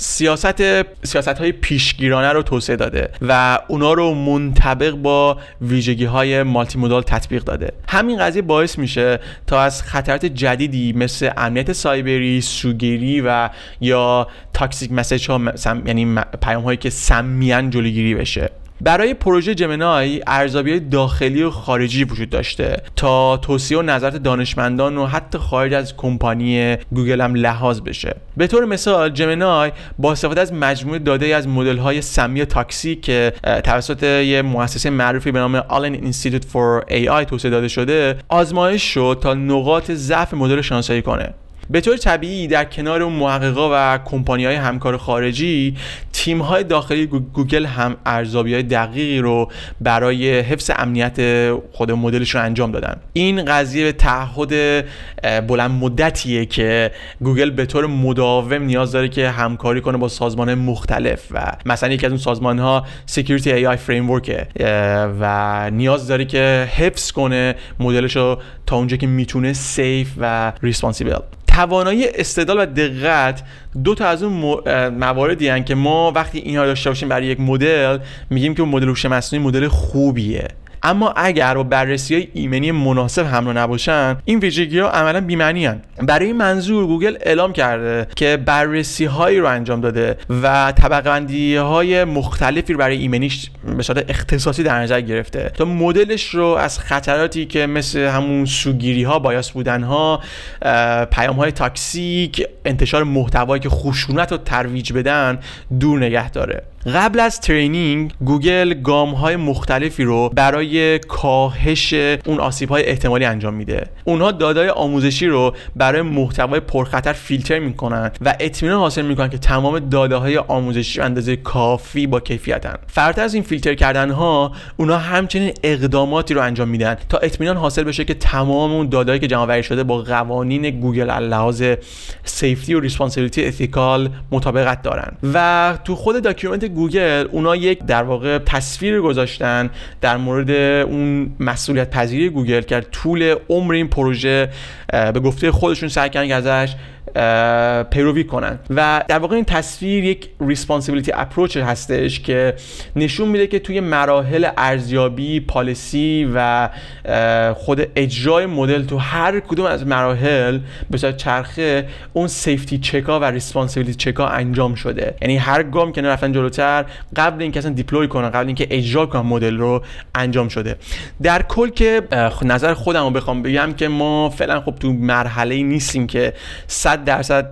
سیاست سیاست های پیشگیرانه رو توسعه داده و اونا رو منطبق با ویژگی های multimodal تطبیق داده. همین قضیه باعث میشه تا از خطرات جدیدی مثل امنیت سایبری سوگیری و یا toxic message ها یعنی پیام هایی که سمی‌ان جلوگیری بشه. برای پروژه جمنای ارزیابی داخلی و خارجی وجود داشته. تا توصیه و نظرات دانشمندان و حتی خارج از کمپانی گوگل هم لحاظ بشه. به طور مثال جمنای با استفاده از مجموعه داده از مدل های سمی تاکسی که توسط یه مؤسسه معروفی به نام Allen Institute for AI توسعه داده شده آزمایش شد تا نقاط ضعف مدل شناسایی کنه. به طور طبیعی در کنار اون محققا و کمپانی های همکار خارجی تیم های داخلی گوگل هم ارزیابی های دقیقی رو برای حفظ امنیت خود مدلشون انجام دادن. این قضیه به تعهد بلند مدتیه که گوگل به طور مداوم نیاز داره که همکاری کنه با سازمان مختلف و مثلا یکی از اون سازمان ها Security AI Framework و نیاز داره که حفظ کنه مدلش رو تا اونجا که می‌تونه safe و responsible توانایی استدلال و دقت دو تا از اون مواردی هستن که ما وقتی اینها داشته باشیم برای یک مدل میگیم که مدل هوش مصنوعی مدل خوبیه. اما اگر با بررسی های ایمنی مناسب همراه نباشن این ویژگی ها عملا بی‌معنی برای این منظور گوگل اعلام کرده که بررسی هایی رو انجام داده و طبقه های مختلفی رو برای ایمنیش به صورت اختصاصی در نظر گرفته. تا مدلش رو از خطراتی که مثل همون سوگیری ها bias بودن ها پیام های toxic انتشار محتوایی که خشونت رو ترویج بدن دور نگه داره. قبل از training گوگل گام های مختلفی رو برای کاهش اون آسیب های احتمالی انجام میده. اونها داده‌های آموزشی رو برای محتوای پرخطر فیلتر می‌کنن و اطمینان حاصل می‌کنن که تمام داده های آموزشی اندازه کافی با کیفیتن. فراتر از این فیلتر کردن ها اونها همچنین اقداماتی رو انجام میدن تا اطمینان حاصل بشه که تمام اون داده‌هایی که جمع شده با قوانین گوگل لحاظ safety و responsibility ethical مطابقت دارن. و تو خود document گوگل اونا یک در واقع تصویر گذاشتن در مورد اون مسئولیت پذیری گوگل کرد طول عمر این پروژه به گفته خودشون سعی کردن ازش پیروی کنن. و در واقع این تصویر یک responsibility approach هستش که نشون میده که توی مراحل ارزیابی policy و خود اجرای مدل تو هر کدوم از مراحل به صورت چرخه اون safety check ا و responsibility check ا انجام شده. یعنی هر گام که رفتن جلوتر قبل اینکه اصلا deploy کنن قبل اینکه اجرا کنن مدل رو انجام شده. در کل که نظر خودم رو بخوام بگم که ما فعلا خب تو مرحله نیستیم که 100 درصد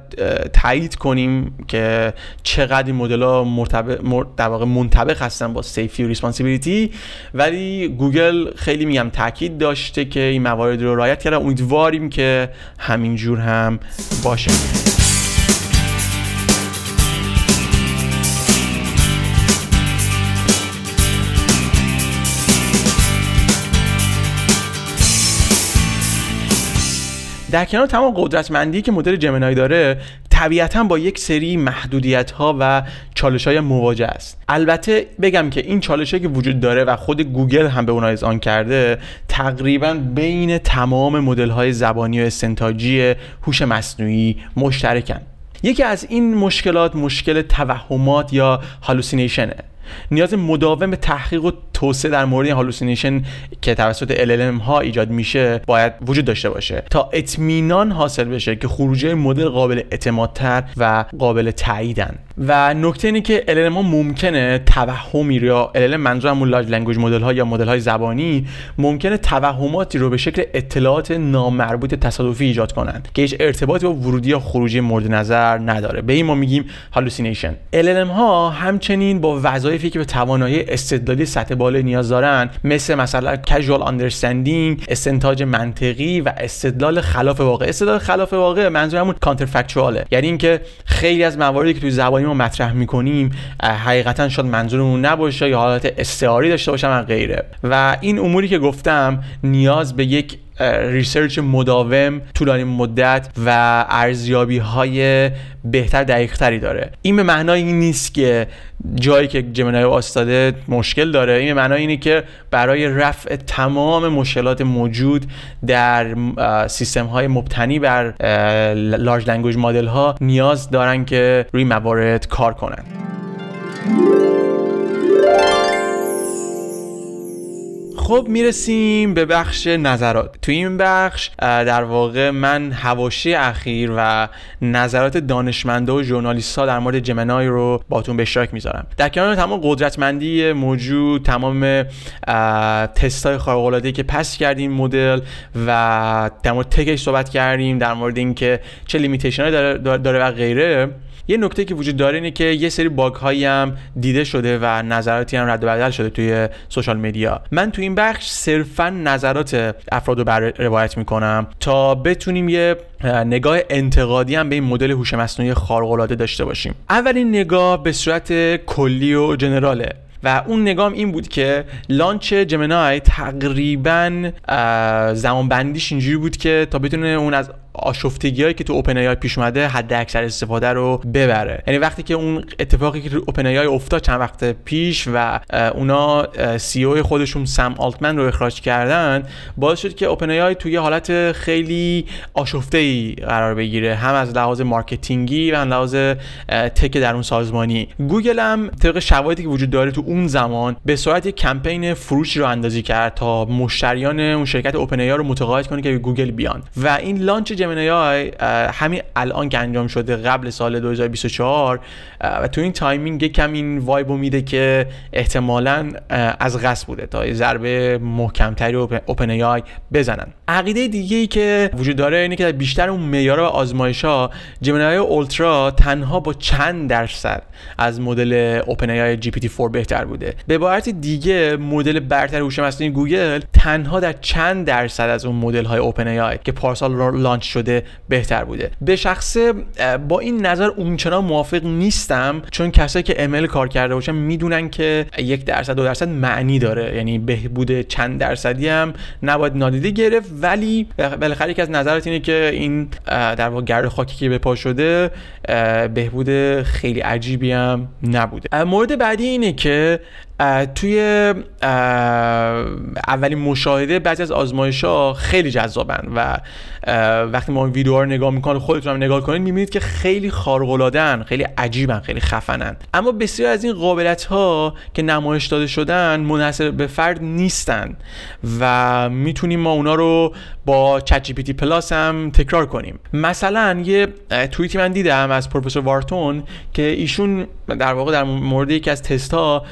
تایید کنیم که چقدر این مدل ها در واقع منطبق هستن با safety و responsibility ولی گوگل خیلی میگم تاکید داشته که این موارد رو رعایت کرده. امیدواریم که همینجور هم باشه. در کنار تمام قدرتمندی که مدل جمنای داره طبیعتا با یک سری محدودیت ها و چالش های مواجه است. البته بگم که این چالش که وجود داره و خود گوگل هم به اونها اعلان کرده تقریبا بین تمام مدل های زبانی و استنتاجی هوش مصنوعی مشترکن. یکی از این مشکلات مشکل توهمات یا hallucination ه نیاز مداوم به تحقیق و توسعه در مورد hallucination که توسط LLM ها ایجاد میشه باید وجود داشته باشه. تا اطمینان حاصل بشه که خروجی مدل قابل اعتمادتر و قابل تاییدن. و نکته اینه که LLM ها ممکنه توهمی یا LLM منظور همون large language model ها یا مدل های زبانی ممکنه توهماتی رو به شکل اطلاعات نامربوط تصادفی ایجاد کنند که هیچ ارتباطی با ورودی یا خروجی مورد نظر نداره. به این ما میگیم hallucination LLM ها همچنین با وظایفی که به توانایی استدلالی سطح بالا نیاز دارن مثل مثلا causal understanding استنتاج منطقی و استدلال خلاف واقع. استدلال خلاف واقع منظور همون counterfactual ه یعنی اینکه خیلی از مواردی که توی زبانی ما مطرح می‌کنیم حقیقتا شاید منظورمون نباشه یا حالت استعاری داشته باشه و غیره. و این اموری که گفتم نیاز به یک ریسرچ مداوم طولانی مدت و ارزیابی های بهتر دقیق تری داره. این به معنای این نیست که جایی که جمنای واستاده مشکل داره. این به معنای اینه که برای رفع تمام مشکلات موجود در سیستم های مبتنی بر large language model ها نیاز دارن که روی موارد کار کنن. خب می‌رسیم به بخش نظرات. تو این بخش در واقع من حواشی اخیر و نظرات دانشمندا و ژورنالیست ها در مورد Gemini رو باهاتون به اشتراک می‌ذارم. در کنار تمام قدرتمندی موجود تمام تست های خارق العاده که pass کرد این مدل و در مورد tech ش صحبت کردیم در مورد اینکه چه limitation داره, داره و غیره یه نکته که وجود داره اینه که یه سری باگ هایی هم دیده شده و نظراتی هم رد و بدل شده توی social media. من تو این بخش صرفا نظرات افراد رو براتون روایت می‌کنم تا بتونیم یه نگاه انتقادی هم به این مدل هوش مصنوعی خارق العاده داشته باشیم. اولین نگاه به صورت کلی و general ه و اون نگام این بود که launch Gemini تقریبا زمان بندیش اینجوری بود که تا بتونه اون از آشفتگی که تو OpenAI پیش اومده حداکثر استفاده رو ببره. یعنی وقتی که اون اتفاقی که تو OpenAI افتاد چند وقت پیش و اونا CEO خودشون سم آلتمن رو اخراج کردن باعث شد که OpenAI توی حالت خیلی آشفته ای قرار بگیره. هم از لحاظ marketing ی و هم لحاظ tech درون سازمانی. گوگل هم طبق شواهدی که وجود داره تو اون زمان به صورت کمپین فروش راه اندازی کرد تا مشتریان اون شرکت OpenAI رو متقاعد کنه که گوگل بیان. و این launch Gemini ای همین الان که انجام شده قبل سال 2024 و تو این timing یکم این vibe و میده که احتمالا از قصد بوده تا ضربه محکمتری OpenAI بزنن. عقیده دیگه ای که وجود داره اینه که بیشتر اون معیار و آزمایش ها Gemini Ultra تنها با چند درصد از مدل OpenAI GPT 4 بهتر بوده. به عبارت دیگه مدل برتر هوش مصنوعی گوگل تنها در چند درصد از اون مدل های OpenAI که پارسال launch شده بهتر بوده. به شخصه با این نظر اونچنان موافق نیستم چون کسایی که ام کار کرده باشن می‌دونن که یک درصد دو درصد معنی داره. یعنی بهبود چند درصدی هم نباید نادیده گرفت ولی بالاخره یکی از نظرات اینه که این در واقع گرد خاکی که به پا شده بهبود خیلی عجیبی هم نبوده. مورد بعدی اینه که توی اولین مشاهده بعضی از آزمایش ها خیلی جذابن و وقتی ما این ویدیو رو نگاه می‌کنید خودتون هم نگاه کنید می‌بینید که خیلی خارق خیلی عجیبن خیلی خفنن. اما بسیار از این قابلیت ها که نمایش داده شدن منحصر به فرد نیستن و می‌تونیم ما اونا رو با ChatGPT Plus هم تکرار کنیم. مثلا یه توییتی من دیدم از پروفسور Wharton که ایشون در واقع در مورد یکی از تست ها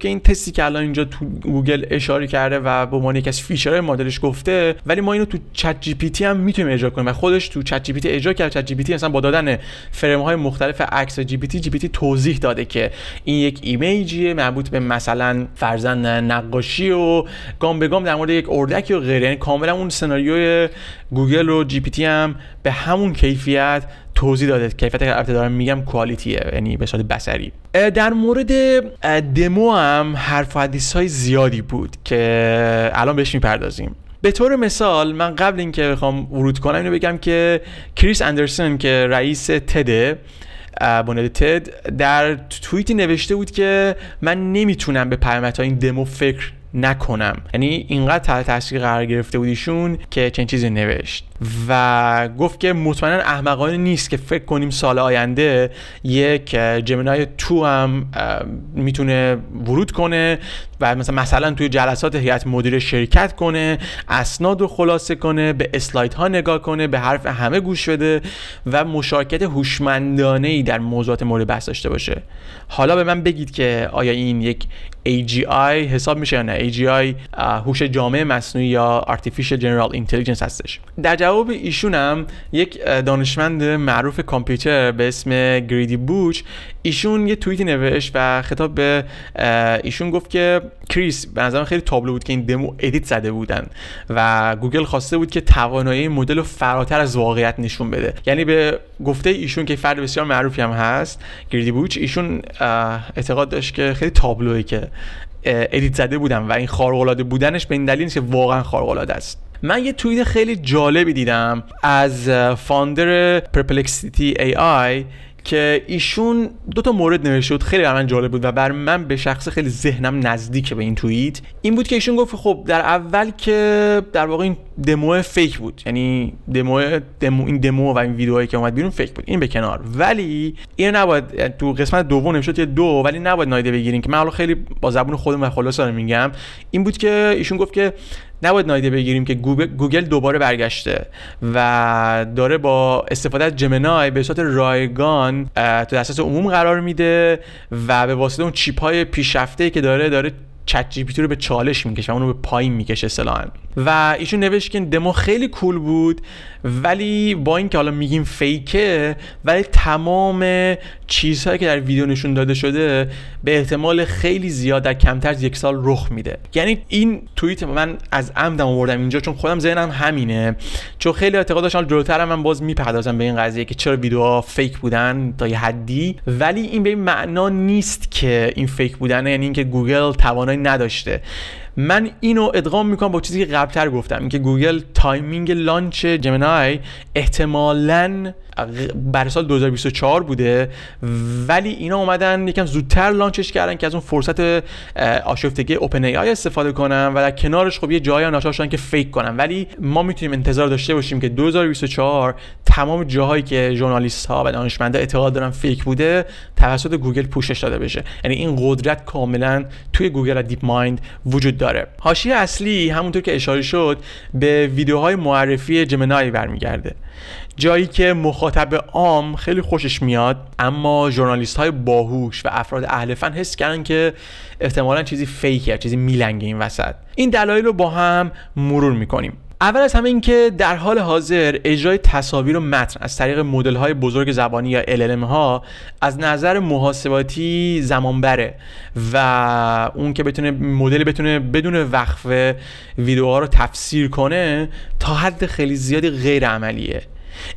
که این تستی که الان اینجا تو گوگل اشاره کرده و به عنوان یکی از feature های مدلش گفته ولی ما اینو تو ChatGPT هم می‌تونیم اجرا کنیم و خودش تو ChatGPT اجرا کرد. ChatGPT مثلا با دادن فریم های مختلف عکس جی پی تی جی پی تی توضیح داده که این یک image یه مربوط به مثلا فرضا نقاشی و گام به گام در مورد یک اردکی و غیره. یعنی کاملا اون سناریوی گوگل رو GPT هم به همون کیفیت توضیح داده کیفیت البته دارم میگم quality ه یعنی به صورت بصری. در مورد دمو هم حرف و حدیث های زیادی بود که الان بهش می‌پردازیم. به طور مثال من قبل اینکه بخوام ورود کنم اینو بگم که کریس اندرسون که رئیس تده بنیاد تد در توییتی نوشته بود که من نمی‌تونم به پیامدهای این دمو فکر نکنم. یعنی اینقدر تحت تاثیر قرار گرفته بودیشون که چنین چیزی نوشت. و گفت که مطمئنا احمقانه نیست که فکر کنیم سال آینده یک جمنای تو هم می‌تونه ورود کنه و مثلا مثلا توی جلسات هیئت مدیره شرکت کنه اسناد رو خلاصه کنه به اسلاید ها نگاه کنه به حرف همه گوش بده و مشارکت هوشمندانه ای در موضوعات مورد بحث داشته باشه. حالا به من بگید که آیا این یک AGI حساب میشه یا نه؟ AGI هوش جامع مصنوعی یا Artificial General Intelligence هستش؟ در جواب ایشون هم یک دانشمند معروف کامپیوتر به اسم گریدی بوچ. ایشون یه توییتی نوشت و خطاب به ایشون گفت که کریس به نظرم خیلی تابلو بود که این دمو edit زده بودن و گوگل خواسته بود که توانایی مدل رو فراتر از واقعیت نشون بده. یعنی به گفته ایشون که فرد بسیار معروفی هم هست Grady Booch ایشون اعتقاد داشت که خیلی تابلوه که edit زده بودن و این خارق بودنش به این دلیل که واقعا خارق است. من یه توییت خیلی جالبی دیدم از founder Perplexity AI که ایشون دو تا مورد نوشته بود خیلی من جالب بود و برای من به شخصه خیلی ذهنم نزدیک به این توییت. این بود که ایشون گفت خب در اول که در واقع این دمو fake بود یعنی دمو, دمو این دمو و این ویدیوهایی که اومد بیرون fake بود این به کنار. ولی این نباید تو قسمت دوم نوشته یه دو ولی نباید نادیده بگیرین که من حالا خیلی با زبون خودم و خلاصه میگم. این بود که ایشون گفت که نباید نادیده بگیریم که گوگل دوباره برگشته و داره با استفاده از جمنای به صورت رایگان تو دسترس عموم قرار میده و به واسطه اون چیپ های پیشرفته که داره داره چت جی رو به چالش می‌کشه و اونو به پایین می‌کشه اصطلاحا. و ایشون نوشت که دمو خیلی کول بود ولی با اینکه حالا میگیم فیکه ولی تمام چیزهایی که در ویدیو نشون داده شده به احتمال خیلی زیاد در کمتر از یک سال رخ میده. یعنی این توییت من از عمدم آوردم اینجا چون خودم ذهنم همینه. چون خیلی اعتقاد داشتم جلوتر من باز می‌پردازم به این قضیه که چرا ویدیوها fake بودن تا یه حدی. ولی این به این معنا نیست که این fake بودن یعنی اینکه گوگل توانایی نداشته. من اینو ادغام می‌کنم با چیزی که قبلتر گفتم اینکه گوگل timing launch Gemini احتمالاً برای سال 2024 بوده ولی اینا اومدن یکم زودتر launch ش کردن که از اون فرصت آشفتگی OpenAI استفاده کنن و در کنارش خب یه جایی ناچار شدن که fake کنن. ولی ما می‌تونیم انتظار داشته باشیم که 2024 تمام جاهایی که ژورنالیست ها و دانشمندا اعتقاد دارن fake بوده توسط گوگل پوشش داده بشه. یعنی این قدرت کاملا توی گوگل و DeepMind وجود داره. حاشیه اصلی همونطور که اشاره شد به ویدیوهای معرفی Gemini برمیگرده. جایی که مخاطب عام خیلی خوشش میاد اما ژورنالیست های باهوش و افراد اهل فن حس کردن که احتمالا چیزی fake ه چیزی میلنگه این وسط. این دلایل رو با هم مرور می‌کنیم. اول از همه اینکه در حال حاضر اجرای تصاویر و متن از طریق مدل های بزرگ زبانی یا LLM ها از نظر محاسباتی زمان بره و اون که بتونه مدل بتونه بدون وقفه ویدیوها رو تفسیر کنه تا حد خیلی زیادی غیر عملیه.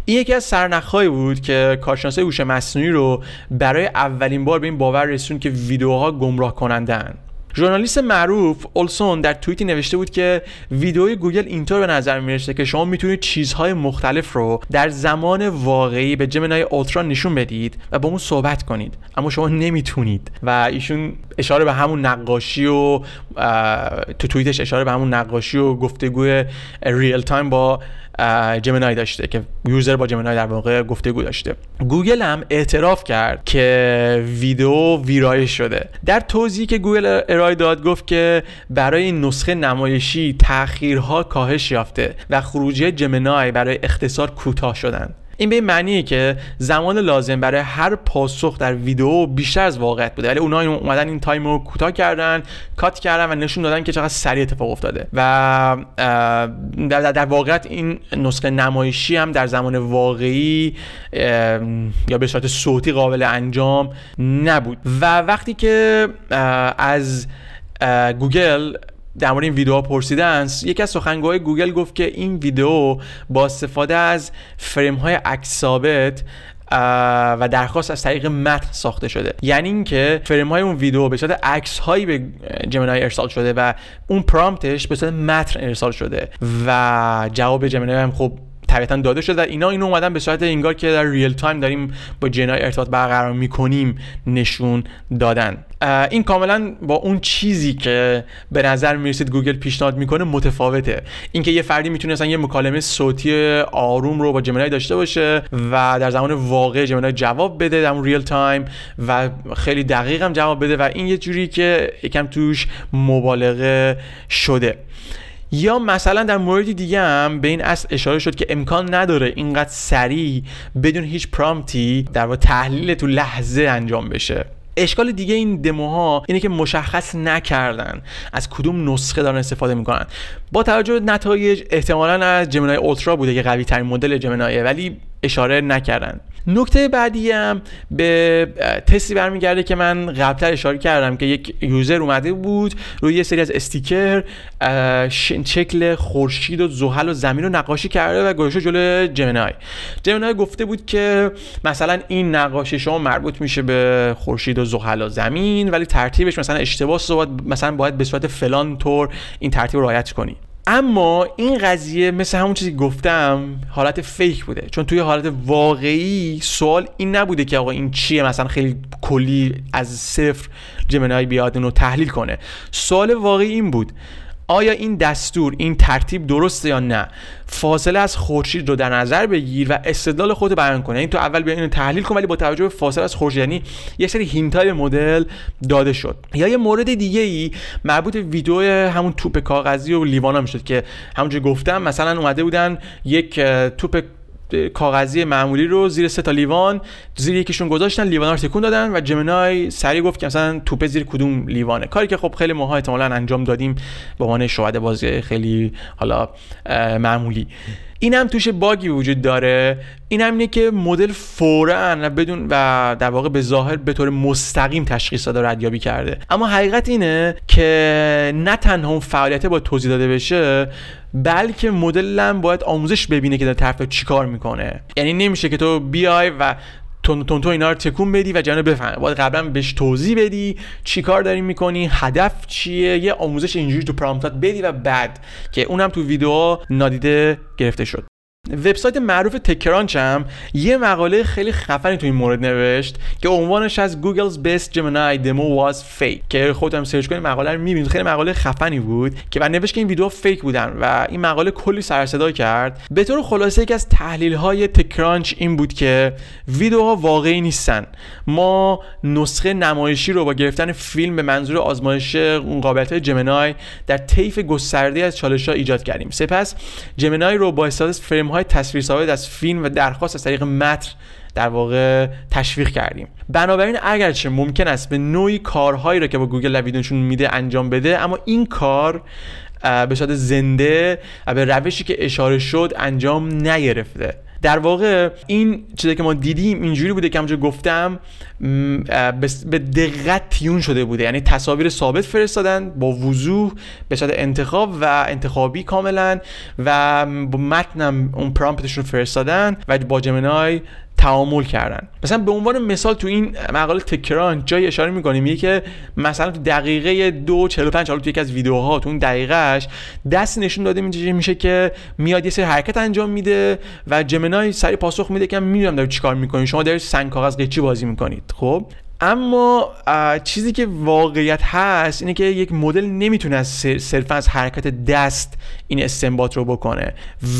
این یکی از سرنخهایی بود که کارشناسای هوش مصنوعی رو برای اولین بار به این باور رسوند که ویدیوها گمراه کنندن ژورنالیست معروف اولسون در توییتی نوشته بود که ویدیوی گوگل اینطور به نظر می‌رسه که شما می‌تونید چیزهای مختلف رو در زمان واقعی به Gemini Ultra نشون بدید و با اون صحبت کنید. اما شما نمی‌تونید. و ایشون اشاره به همون نقاشی و تو توییتش اشاره به همون نقاشی و گفتگوی real time با Gemini داشته که user با Gemini در واقع گفتگو داشته. گوگل هم اعتراف کرد که ویدیو ویرایش شده. در توضیحی که گوگل ارائه داد گفت که برای این نسخه نمایشی تاخیرها کاهش یافته و خروجی جمنای برای اختصار کوتاه شدن. این به این معنیه که زمان لازم برای هر پاسخ در ویدیو بیشتر از واقعیت بوده. ولی اونا اومدن این تایم رو کوتاه کردن کات کردن و نشون دادن که چقدر سریع اتفاق افتاده. و در, در واقعیت این نسخه نمایشی هم در زمان واقعی یا به صورت صوتی قابل انجام نبود. و وقتی که از گوگل در مورد این ویدیو پرسیدن یکی از سخنگوهای گوگل گفت که این ویدیو با استفاده از فریم های عکس ثابت و درخواست از طریق متن ساخته شده. یعنی اینکه فریم های اون ویدیو به صورت عکس هایی به Gemini ارسال شده و اون prompt ش به صورت متن ارسال شده. و جواب Gemini هم خب طبیعتا داده شده. اینا اینو اومدن به صورت انگار که در real time داریم با جنای ارتباط برقرار می‌کنیم نشون دادن. این کاملا با اون چیزی که به نظر می‌رسید گوگل پیشنهاد می‌کنه متفاوته. اینکه یه فردی می‌تونه مثلا یه مکالمه صوتی آروم رو با Gemini داشته باشه و در زمان واقع Gemini جواب بده در اون real time و خیلی دقیق هم جواب بده و این یه جوری که یکم توش مبالغه شده. یا مثلا در مورد دیگه هم به این اصل اشاره شد که امکان نداره اینقدر سریع بدون هیچ پرامپتی در واقع تحلیل تو لحظه انجام بشه. اشکال دیگه این دموها اینه که مشخص نکردن از کدوم نسخه دارن استفاده می‌کنن. با توجه به نتایج احتمالا از جمنای اولترا بوده که قوی ترین مدل جمنایه ولی اشاره نکردن. نکته بعدی هم به تستی برمیگرده که من قبلتر اشاره کردم که یک یوزر اومده بود روی یه سری از استیکر شکل خورشید و زحل و زمین رو نقاشی کرده و گذاشته جلو جمنای. جمنای گفته بود که مثلا این نقاشی شما مربوط میشه به خورشید و زحل و زمین ولی ترتیبش مثلا اشتباه مثلا باید به صورت فلان طور این ترتیب رو رعایت کنی. اما این قضیه مثل همون چیزی گفتم حالت فیک بوده. چون توی حالت واقعی سوال این نبوده که آقا این چیه؟ مثلا خیلی کلی از صفر جمنای بیاد رو تحلیل کنه. سوال واقعی این بود. آیا این دستور این ترتیب درسته یا نه؟ فاصله از خورشید رو در نظر بگیر و استدلال خود بیان کنه. این یعنی تو اول بیا اینو تحلیل کن ولی با توجه به فاصله از خورشید یعنی یه سری هینتای مدل داده شد. یا یه مورد دیگه ای مربوط ویدیو همون توپ کاغذی و لیوانا می‌شد که همونجوری گفتم مثلا اومده بودن یک توپ کاغذی معمولی رو زیر سه تا لیوان زیر یکیشون گذاشتن لیوان رو تکون دادن و جمنای سریع گفت که مثلا توپه زیر کدوم لیوانه. کاری که خب خیلی ماها احتمالاً انجام دادیم به عنوان شاهد بازی خیلی حالا معمولی. این هم توش باگی وجود داره. این هم اینه که مدل فورا بدون و در واقع به ظاهر به طور مستقیم تشخیص داده ردیابی کرده. اما حقیقت اینه که نه تنها اون فعالیت با توضیح داده بشه بلکه مدل هم باید آموزش ببینه که در طرف چیکار می‌کنه. یعنی نمیشه که تو بیای و تون تون اینا رو تکون بدی و جنو بفهمه. باید قبلا بهش توضیح بدی چی کار داری می‌کنی هدف چیه یه آموزش اینجوری تو prompt ات بدی و بعد که اونم تو ویدیو نادیده گرفته شد. وبسایت معروف TechCrunch هم یه مقاله خیلی خفنی تو این مورد نوشت که عنوانش از Google's Best Gemini Demo was fake که خودم search کنید مقاله رو می‌بینید خیلی مقاله خفنی بود که بعد نوشت که این ویدیو fake بودن و این مقاله کلی سر صدا کرد. به طور خلاصه یکی از تحلیل های TechCrunch این بود که ویدیوها واقعی نیستن. ما نسخه نمایشی رو با گرفتن فیلم به منظور آزمایش اون قابلیت جمنای در طیف گسترده از چالش ها ایجاد کردیم. سپس جمنای رو با از فریم های تصویر ثابت از فیلم و درخواست از طریق متن در واقع تشویق کردیم. بنابراین اگرچه ممکن است به نوعی کارهایی را که با گوگل ویدیوشون میده انجام بده اما این کار به صورت زنده و به روشی که اشاره شد انجام نگرفته. در واقع این چیزی که ما دیدیم اینجوری بوده که همونجور گفتم به دقت تیون شده بوده. یعنی تصاویر ثابت فرستادن با وضوح به صورت انتخاب و انتخابی کاملا و با متنم اون پرامپتشون فرستادن و با جمنای تعامل کردن. مثلا به عنوان مثال تو این مقاله تکران جای اشاره می‌کنیم میگه که مثلا تو دقیقه دو 45 حالا تو یکی از ویدیوها تو اون دقیقهش دست نشون داده میشه که میاد یه سری حرکت انجام میده و جمنای سری پاسخ میده که می‌دونم داری چیکار می‌کنی شما دارید سنگ کاغذ قیچی بازی می‌کنید خب؟ اما چیزی که واقعیت هست اینه که یک مدل نمی‌تونه از صرفا از حرکت دست این استنباط رو بکنه.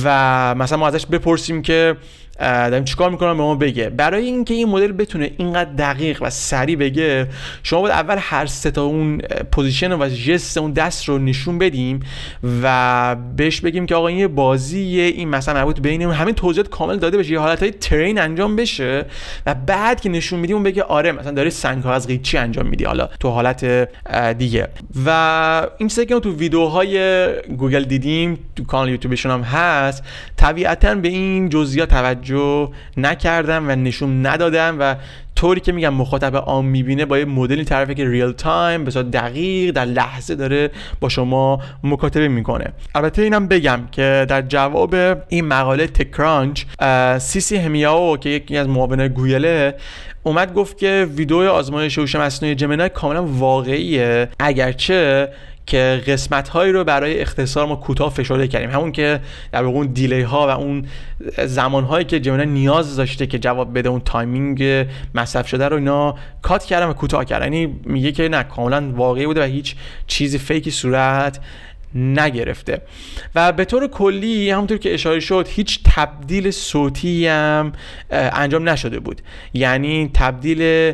و مثلا ما ازش بپرسیم که داریم چیکار می‌کنم به ما بگه. برای اینکه این مدل بتونه اینقدر دقیق و سریع بگه شما باید اول هر سه تا اون پوزیشن و جست اون دست رو نشون بدیم و بهش بگیم که آقا این بازیه این مثلا مربوط بین همین توضیحات کامل داده بشه یه های ترین انجام بشه و بعد که نشون میدیم اون بگه آره مثلا داره سنگ از قیچی انجام میدی حالا تو حالت دیگه. و این چیزی که تو ویدیوهای گوگل دیدیم تو کانال یوتیوبشون هم هست طبیعتا به این جزئیات توجه توجه نکردم و نشون ندادم و طوری که میگم مخاطب عام می‌بینه با یه مدلی طرفه که real time صورت دقیق در لحظه داره با شما مکاتبه می‌کنه. البته اینم بگم که در جواب این مقاله TechCrunch Sissie Hsiao که یکی از معاونای گوگله اومد گفت که ویدیو آزمایش هوش مصنوعی Gemini کاملا واقعیه. اگرچه که قسمت هایی رو برای اختصار ما کوتاه فشرده کردیم. همون که در واقع اون delay ها و اون زمان هایی که جمعه نیاز داشته که جواب بده اون timing مصرف شده رو اینا cut کردم و کوتاه کردم یعنی میگه که نه کاملا واقعی بوده و هیچ چیزی fake ی صورت نگرفته. و به طور کلی همونطور که اشاره شد هیچ تبدیل صوتی هم انجام نشده بود. یعنی تبدیل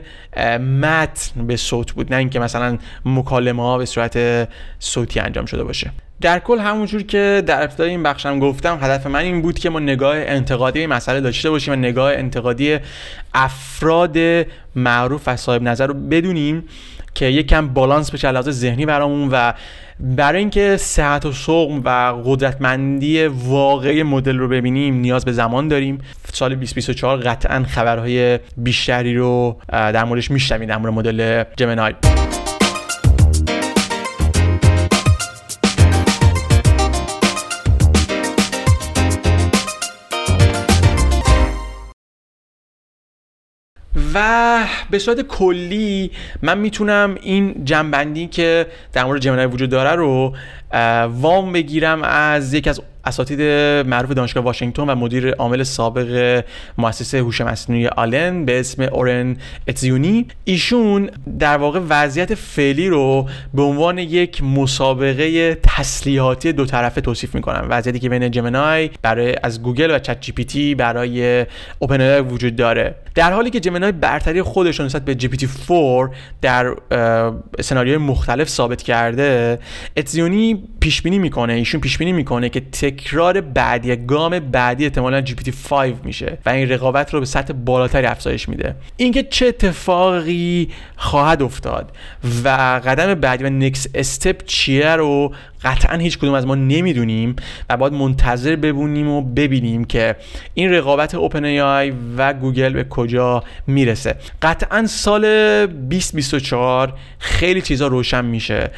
متن به صوت بود نه اینکه مثلا مکالمه ها به صورت صوتی انجام شده باشه. در کل همونجور که در ابتدای این بخشم گفتم هدف من این بود که ما نگاه انتقادی مسئله داشته باشیم و نگاه انتقادی افراد معروف و صاحب نظر رو بدونیم. که یکم بالانس بشه لحاظ ذهنی برامون و برای اینکه صحت و سقم و قدرتمندی واقعی مدل رو ببینیم نیاز به زمان داریم. سال 2024 قطعا خبرهای بیشتری رو در موردش میشنویم در مورد مدل جمنای و به صورت کلی من می‌تونم این جمع‌بندی که در مورد Gemini وجود داره رو وام بگیرم از یکی از اساتید معروف دانشگاه واشنگتن و مدیر عامل سابق مؤسسه هوش مصنوعی آلن به اسم اورن اتزیونی ایشون در واقع وضعیت فعلی رو به عنوان یک مسابقه تسلیحاتی دو طرفه توصیف می‌کنن. وضعیتی که بین Gemini برای از گوگل و ChatGPT برای OpenAI وجود داره. در حالی که Gemini برتری خودش نسبت به GPT 4 در سناریوهای مختلف ثابت کرده اتزیونی پیش بینی می‌کنه. ایشون پیش بینی می‌کنه که تکرار بعدی گام بعدی احتمالا GPT 5 میشه و این رقابت رو به سطح بالاتری افزایش میده. اینکه چه اتفاقی خواهد افتاد و قدم بعدی و next step چیه رو قطعا هیچ کدوم از ما نمی‌دونیم و باید منتظر بمونیم و ببینیم که این رقابت OpenAI و گوگل به کجا می‌رسه. قطعا سال 2024 خیلی چیزا روشن میشه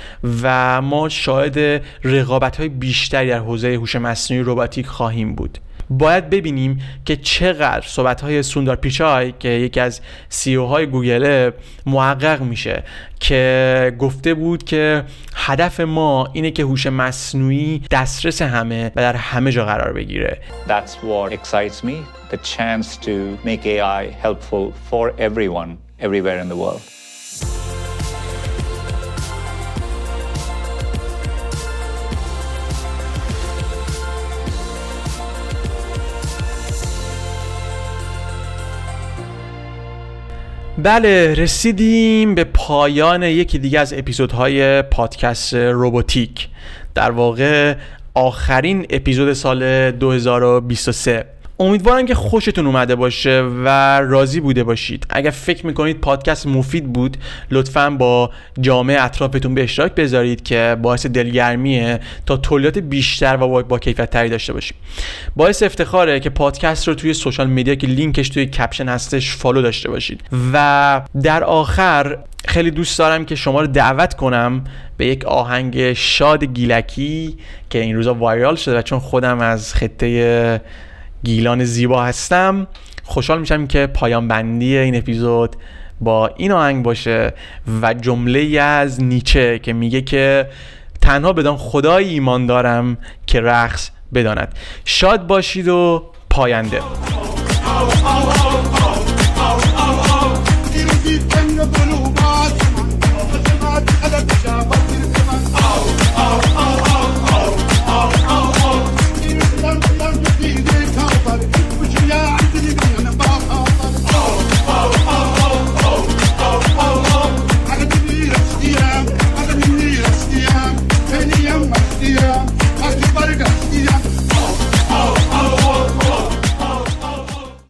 و ما شاهد رقابت های بیشتری در حوزه هوش مصنوعی روباتیک خواهیم بود. باید ببینیم که چقدر صحبت های سوندار پیچای که یکی از CEO های گوگل محقق میشه که گفته بود که هدف ما اینه که هوش مصنوعی دسترس همه و در همه جا قرار بگیره That's what excites me, the chance to make AI helpful for everyone everywhere in the world. بله رسیدیم به پایان یکی دیگه از اپیزودهای پادکست روبوتیک. در واقع آخرین اپیزود سال 2023 امیدوارم که خوشتون اومده باشه و راضی بوده باشید. اگر فکر می‌کنید پادکست مفید بود لطفا با جامعه اطرافتون به اشتراک بذارید که باعث دلگرمیه تا تولیدات بیشتر و با کیفیت تری داشته باشیم. باعث افتخاره که پادکست رو توی social media که لینکش توی caption هستش follow داشته باشید. و در آخر خیلی دوست دارم که شما رو دعوت کنم به یک آهنگ شاد گیلکی که این روزا وایرال شده و چون خودم از خطه گیلان زیبا هستم. خوشحال میشم که پایان بندی این اپیزود با این آهنگ باشه و جمله از نیچه که میگه که تنها بدان خدای ایمان دارم که رقص بداند. شاد باشید و پاینده.